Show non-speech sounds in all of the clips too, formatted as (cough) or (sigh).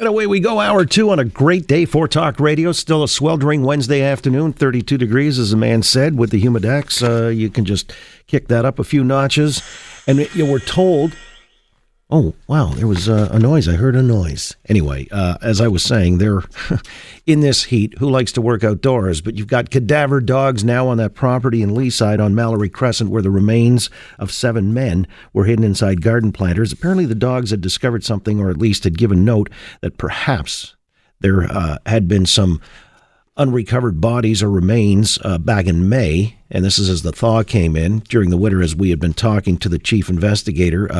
And away we go, hour two on a great day for Talk Radio. Still a sweltering Wednesday afternoon, 32 degrees, as the man said, with the humidex. Uh, you can just kick that up a few notches. And you know, we're told Oh, wow, there was uh, a noise. I heard a noise. Anyway, uh, as I was saying, they're (laughs) in this heat. Who likes to work outdoors? But you've got cadaver dogs now on that property in Leaside on Mallory Crescent where the remains of seven men were hidden inside garden planters. Apparently, the dogs had discovered something, or at least had given note that perhaps there uh, had been some unrecovered bodies or remains uh, back in May. And this is as the thaw came in during the winter, as we had been talking to the chief investigator.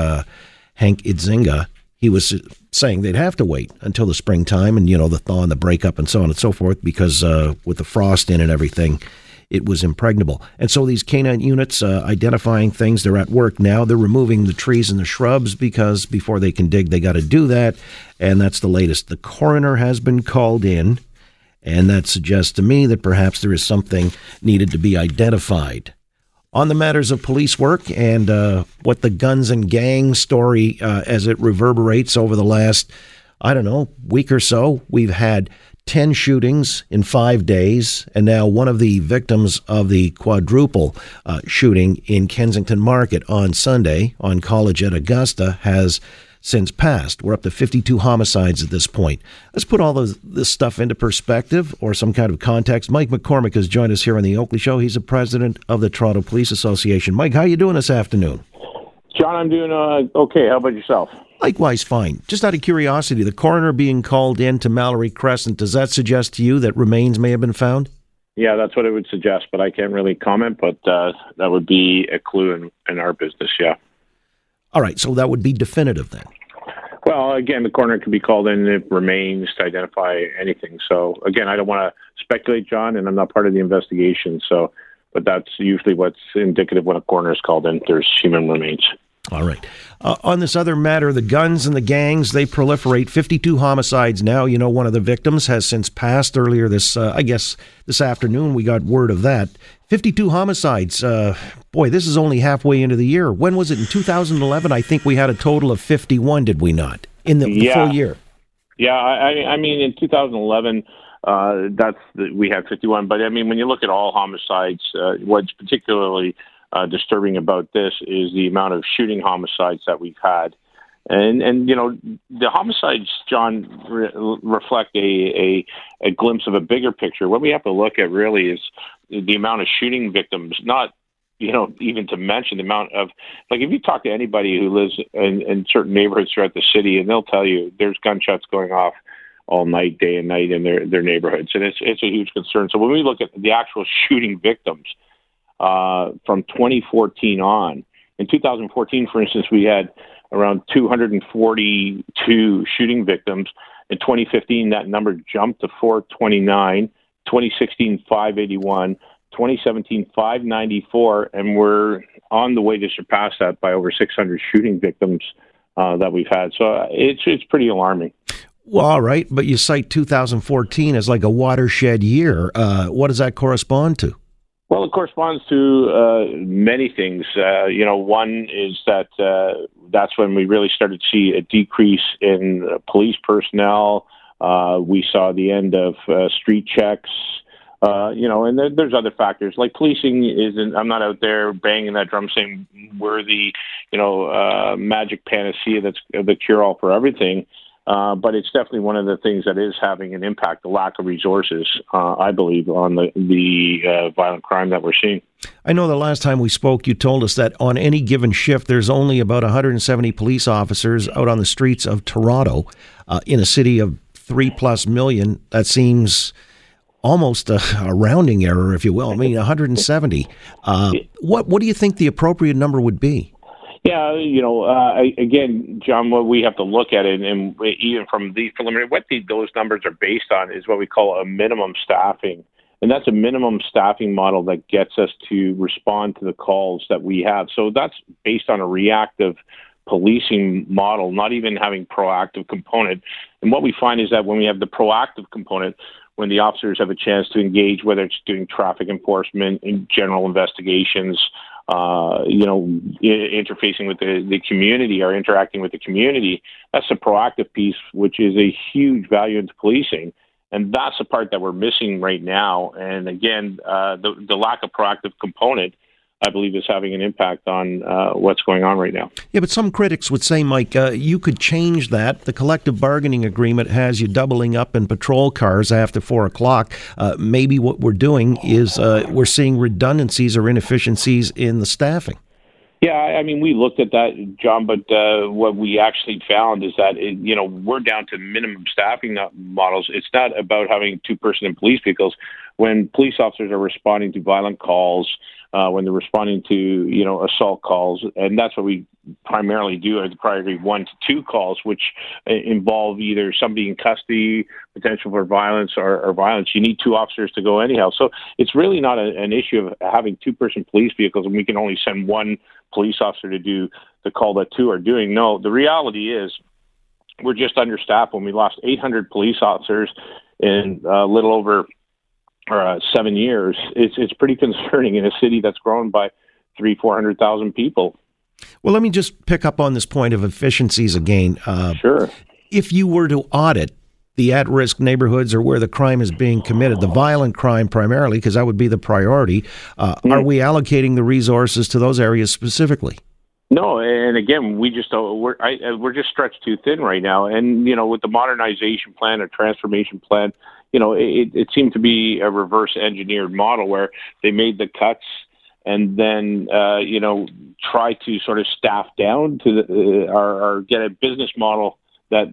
Hank Idsinga, he was saying they'd have to wait until the springtime and, you know, the thaw and the breakup and so on and so forth because uh, with the frost in and everything, it was impregnable. And so these canine units uh, identifying things, they're at work now. They're removing the trees and the shrubs because before they can dig, they got to do that. And that's the latest. The coroner has been called in, and that suggests to me that perhaps there is something needed to be identified on the matters of police work and uh, what the guns and gangs story uh, as it reverberates over the last, I don't know, week or so. We've had 10 shootings in five days, and now one of the victims of the quadruple uh, shooting in Kensington Market on Sunday on College at Augusta has since passed. We're up to 52 homicides at this point. Let's put all this, this stuff into perspective or some kind of context. Mike McCormack has joined us here on the Oakley Show. He's the president of the Toronto Police Association. Mike, how are you doing this afternoon? John, I'm doing uh, okay. How about yourself? Likewise, fine. Just out of curiosity, the coroner being called in to Mallory Crescent, does that suggest to you that remains may have been found? Yeah, that's what it would suggest, but I can't really comment. But uh, that would be a clue in, in our business, yeah. All right, so that would be definitive then. Well, again, the coroner can be called in if remains to identify anything. So, again, I don't want to speculate, John, and I'm not part of the investigation. So, but that's usually what's indicative when a coroner is called in. There's human remains. All right. Uh, on this other matter, the guns and the gangs, they proliferate. 52 homicides now. You know, one of the victims has since passed earlier this, uh, I guess, this afternoon. We got word of that. 52 homicides. Uh, boy, this is only halfway into the year. When was it? In 2011, I think we had a total of 51, did we not? In the, the full year. Yeah, I, I mean, in 2011, uh, that's the, we had 51. But I mean, when you look at all homicides, uh, what's particularly uh, disturbing about this is the amount of shooting homicides that we've had. And and you know the homicides, John, re- reflect a, a a glimpse of a bigger picture. What we have to look at really is the amount of shooting victims, not you know even to mention the amount of like if you talk to anybody who lives in, in certain neighborhoods throughout the city, and they'll tell you there's gunshots going off all night, day and night in their their neighborhoods, and it's it's a huge concern. So when we look at the actual shooting victims uh, from 2014 on. In 2014, for instance, we had around 242 shooting victims. In 2015, that number jumped to 429. 2016, 581. 2017, 594, and we're on the way to surpass that by over 600 shooting victims uh, that we've had. So uh, it's it's pretty alarming. Well, all right, but you cite 2014 as like a watershed year. Uh, what does that correspond to? Well, it corresponds to uh, many things. Uh, you know, one is that uh, that's when we really started to see a decrease in uh, police personnel. Uh, we saw the end of uh, street checks. you know, and there, there's other factors like policing isn't. I'm not out there banging that drum saying we're the, you know, magic panacea that's the cure all for everything. Uh, but it's definitely one of the things that is having an impact, the lack of resources, uh, I believe, on the, the uh, violent crime that we're seeing. I know the last time we spoke, you told us that on any given shift, there's only about 170 police officers out on the streets of Toronto uh, in a city of three plus million. That seems almost a, a, rounding error, if you will. I mean, 170. Uh, what, what do you think the appropriate number would be? Yeah, you know, uh, again, John, what we have to look at it, and even from these preliminary, what the, those numbers are based on is what we call a minimum staffing. And that's a minimum staffing model that gets us to respond to the calls that we have. So that's based on a reactive policing model, not even having proactive component. And what we find is that when we have the proactive component, when the officers have a chance to engage, whether it's doing traffic enforcement, in general investigations, uh, you know, interfacing with the, the community or interacting with the community. That's the proactive piece, which is a huge value into policing. And that's the part that we're missing right now. And again, uh, the, the lack of proactive component I believe is having an impact on uh, what's going on right now. Yeah, but some critics would say, Mike, uh, you could change that. The collective bargaining agreement has you doubling up in patrol cars after four o'clock. Uh, maybe what we're doing is uh, we're seeing redundancies or inefficiencies in the staffing. Yeah, I mean, we looked at that, John, but uh, what we actually found is that it, you know we're down to minimum staffing models. It's not about having two person in police vehicles. When police officers are responding to violent calls, uh, when they're responding to you know assault calls, and that's what we primarily do are the priority one to two calls, which uh, involve either somebody in custody, potential for violence, or, or violence. You need two officers to go anyhow, so it's really not a, an issue of having two person police vehicles, and we can only send one police officer to do the call that two are doing. No, the reality is we're just understaffed. When we lost 800 police officers in a little over uh, seven years, it's it's pretty (laughs) concerning in a city that's grown by three four hundred thousand people. Well, let me just pick up on this point of efficiencies again. Uh, sure. If you were to audit the at-risk neighborhoods or where the crime is being committed, the violent crime primarily, because that would be the priority, uh, mm-hmm. are we allocating the resources to those areas specifically? No, and again, we just uh, we're I, uh, we're just stretched too thin right now. And you know, with the modernization plan or transformation plan, you know, it, it seemed to be a reverse engineered model where they made the cuts and then uh, you know try to sort of staff down to the, uh, or, or get a business model that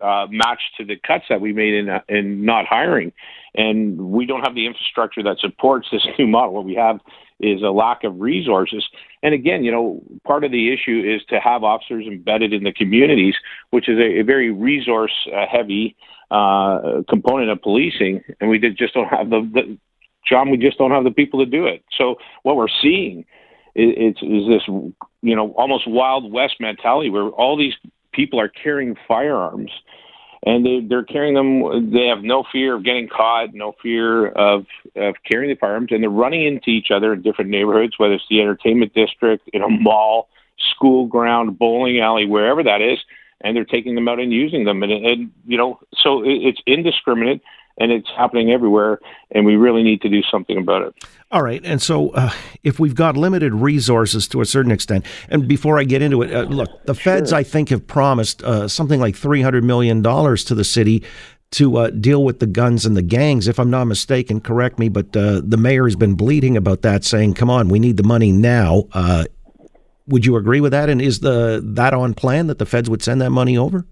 uh, matched to the cuts that we made in uh, in not hiring, and we don't have the infrastructure that supports this new model. What we have is a lack of resources. And again, you know, part of the issue is to have officers embedded in the communities, which is a, a very resource uh, heavy uh, component of policing, and we did, just don't have the, the John. We just don't have the people to do it. So what we're seeing is, is, is this, you know, almost wild west mentality where all these people are carrying firearms and they, they're carrying them. They have no fear of getting caught, no fear of of carrying the firearms, and they're running into each other in different neighborhoods, whether it's the entertainment district, in a mall, school ground, bowling alley, wherever that is, and they're taking them out and using them, and, and you know, so it, it's indiscriminate and it's happening everywhere, and we really need to do something about it. All right, and so uh, if we've got limited resources to a certain extent, and before I get into it, uh, look, the feds, sure. I think, have promised uh, something like three hundred million dollars to the city to uh, deal with the guns and the gangs. If I'm not mistaken, correct me, but uh, the mayor has been bleeding about that, saying, "Come on, we need the money now." Uh, would you agree with that? And is the that on plan that the feds would send that money over?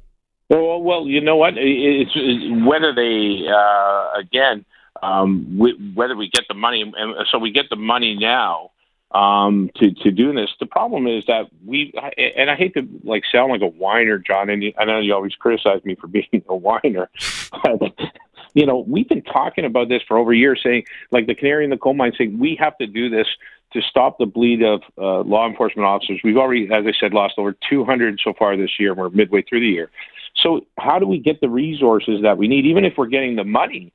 Well, well, you know what? It's, it's whether they uh, again, um, we, whether we get the money, and so we get the money now um, to to do this. The problem is that we, and I hate to like sound like a whiner, John. And I know you always criticize me for (laughs) being a whiner, but you know we've been talking about this for over a year, saying like the canary in the coal mine, saying we have to do this to stop the bleed of uh, law enforcement officers. We've already, as I said, lost over 200 so far this year. We're midway through the year. So how do we get the resources that we need? Even if we're getting the money,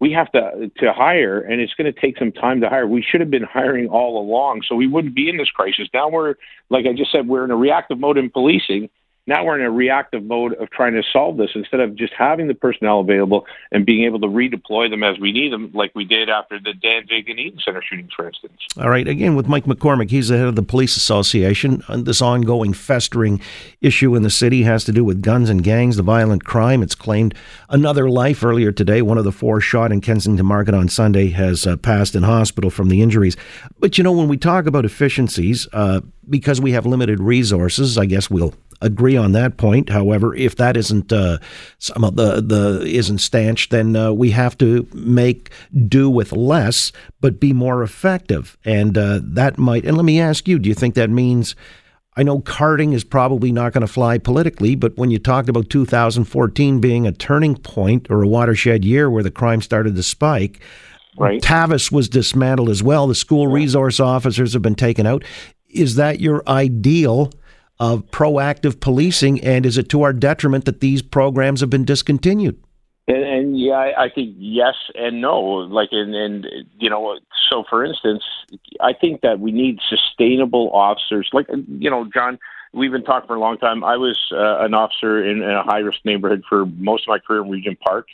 we have to to hire, and it's going to take some time to hire. We should have been hiring all along, so we wouldn't be in this crisis. Now we're, like I just said, we're in a reactive mode in policing, now we're in a reactive mode of trying to solve this instead of just having the personnel available and being able to redeploy them as we need them, like we did after the Danzig and Eaton Center shootings, for instance. All right. Again, with Mike McCormack, he's the head of the Police Association. This ongoing festering issue in the city has to do with guns and gangs, the violent crime. It's claimed another life earlier today. One of the four shot in Kensington Market on Sunday has uh, passed in hospital from the injuries. But, you know, when we talk about efficiencies, uh, because we have limited resources, I guess we'll agree on that point. However, if that isn't uh, some of the the isn't stanched, then uh, we have to make do with less, but be more effective. And uh, that might. And let me ask you: Do you think that means? I know carding is probably not going to fly politically, but when you talked about 2014 being a turning point or a watershed year where the crime started to spike, right. Tavis was dismantled as well. The school resource officers have been taken out. Is that your ideal? Of proactive policing, and is it to our detriment that these programs have been discontinued? And, and yeah, I, I think yes and no. Like, and, and you know, so for instance, I think that we need sustainable officers. Like, you know, John, we've been talking for a long time. I was uh, an officer in, in a high risk neighborhood for most of my career in Regent Park.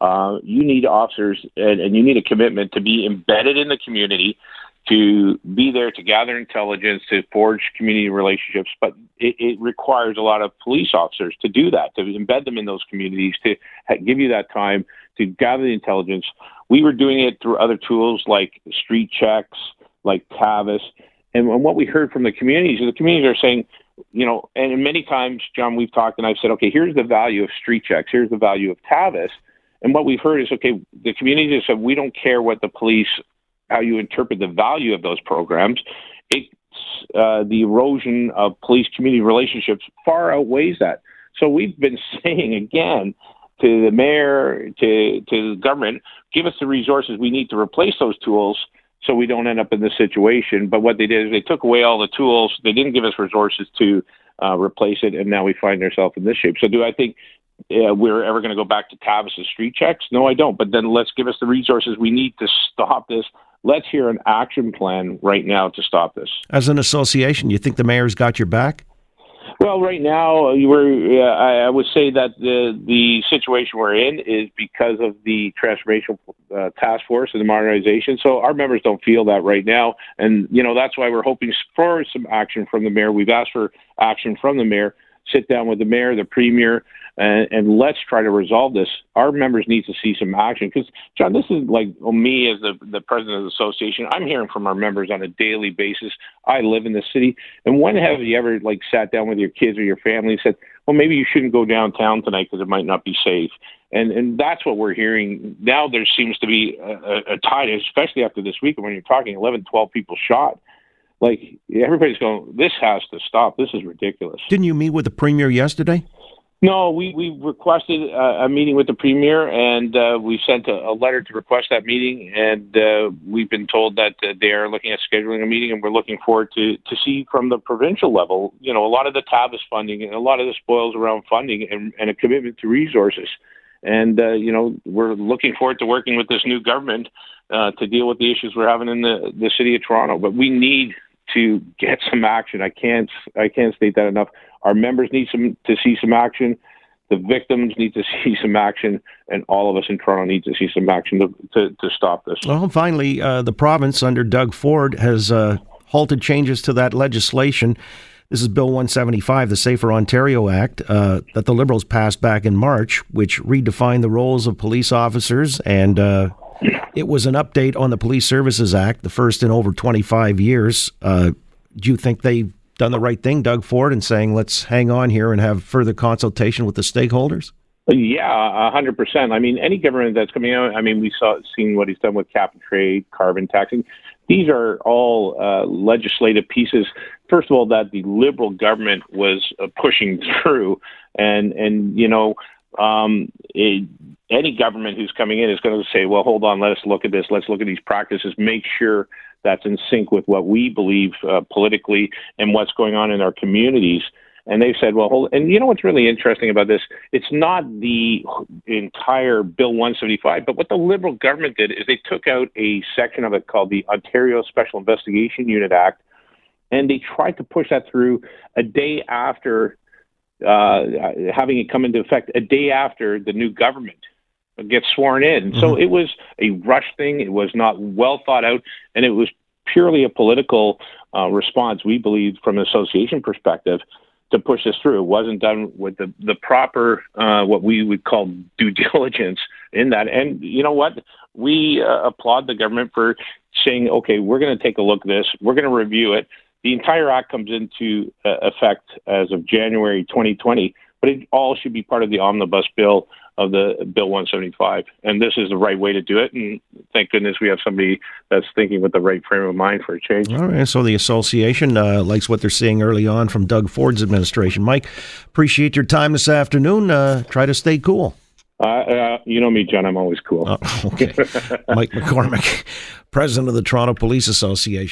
Uh, you need officers and, and you need a commitment to be embedded in the community, to be there to gather intelligence, to forge community relationships. But it, it requires a lot of police officers to do that, to embed them in those communities, to give you that time to gather the intelligence. We were doing it through other tools like street checks, like Tavis. And what we heard from the communities, the communities are saying, you know, and many times, John, we've talked and I've said, okay, here's the value of street checks, here's the value of Tavis. And what we've heard is, okay, the communities have said, we don't care what the police, how you interpret the value of those programs. It's uh, the erosion of police community relationships far outweighs that. So we've been (laughs) saying again to the mayor, to, to the government, give us the resources we need to replace those tools so we don't end up in this situation. But what they did is they took away all the tools. They didn't give us resources to uh, replace it, and now we find ourselves in this shape. So do I think uh, we're ever going to go back to Tavis's street checks? No, I don't. But then let's give us the resources we need to stop this. Let's hear an action plan right now to stop this. As an association, you think the mayor's got your back? Well, right now, we're, uh, I would say that the the situation we're in is because of the transformation uh, task force and the modernization. So our members don't feel that right now, and you know that's why we're hoping for some action from the mayor. We've asked for action from the mayor. Sit down with the mayor, the premier, and, and let's try to resolve this. Our members need to see some action because, John, this is like well, me as the, the president of the association. I'm hearing from our members on a daily basis. I live in the city, and when have you ever like sat down with your kids or your family and said, "Well, maybe you shouldn't go downtown tonight because it might not be safe." And and that's what we're hearing now. There seems to be a, a a tide, especially after this week when you're talking 11, 12 people shot like everybody's going, this has to stop. This is ridiculous. Didn't you meet with the premier yesterday? No, we, we requested a, a meeting with the premier, and uh, we sent a, a, letter to request that meeting. And uh, we've been told that uh, they are looking at scheduling a meeting, and we're looking forward to to see from the provincial level. You know, a lot of the Tavis funding and a lot of this boils around funding and, and a commitment to resources. And uh, you know, we're looking forward to working with this new government uh, to deal with the issues we're having in the the city of Toronto. But we need to get some action. I can't I can't state that enough. Our members need some to see some action. The victims need to (laughs) see some action, and all of us in Toronto need to see some action to, to, to stop this. Well, finally, uh, the province under Doug Ford has uh, halted changes to that legislation. This is Bill 175, the Safer Ontario Act, uh, that the Liberals passed back in March, which redefined the roles of police officers and uh, it was an update on the Police Services Act, the first in over 25 years. Uh, do you think they've done the right thing, Doug Ford, in saying let's hang on here and have further consultation with the stakeholders? Yeah, hundred percent. I mean, any government that's coming out. I mean, we saw seen what he's done with cap and trade, carbon taxing. These are all uh, legislative pieces. First of all, that the liberal government was uh, pushing through, and and you know, um, it, any government who's coming in is going to say, well, hold on, let us look at this. Let's look at these practices, make sure that's in sync with what we believe uh, politically and what's going on in our communities. And they've said, well, hold, and you know what's really interesting about this? It's not the entire Bill 175, but what the Liberal government did is they took out a section of it called the Ontario Special Investigation Unit Act, and they tried to push that through a day after uh, having it come into effect, a day after the new government get sworn in. Mm-hmm. So it was a rush thing. It was not well thought out, and it was purely a political uh, response. We believe, from an association perspective, to push this through. It wasn't done with the the proper uh, what we would call due (laughs) diligence in that. And you know what? We uh, applaud the government for saying, okay, we're going to take a look at this. We're going to review it. The entire act comes into uh, effect as of January 2020, but it all should be part of the omnibus bill of the Bill 175. And this is the right way to do it. And thank goodness we have somebody that's thinking with the right frame of mind for a change. All right. So the association uh, likes what they're seeing early on from Doug Ford's administration. Mike, appreciate your time this afternoon. Uh, try to stay cool. Uh, uh, you know me, John. I'm always cool. Oh, okay. (laughs) Mike McCormack, president of the Toronto Police Association.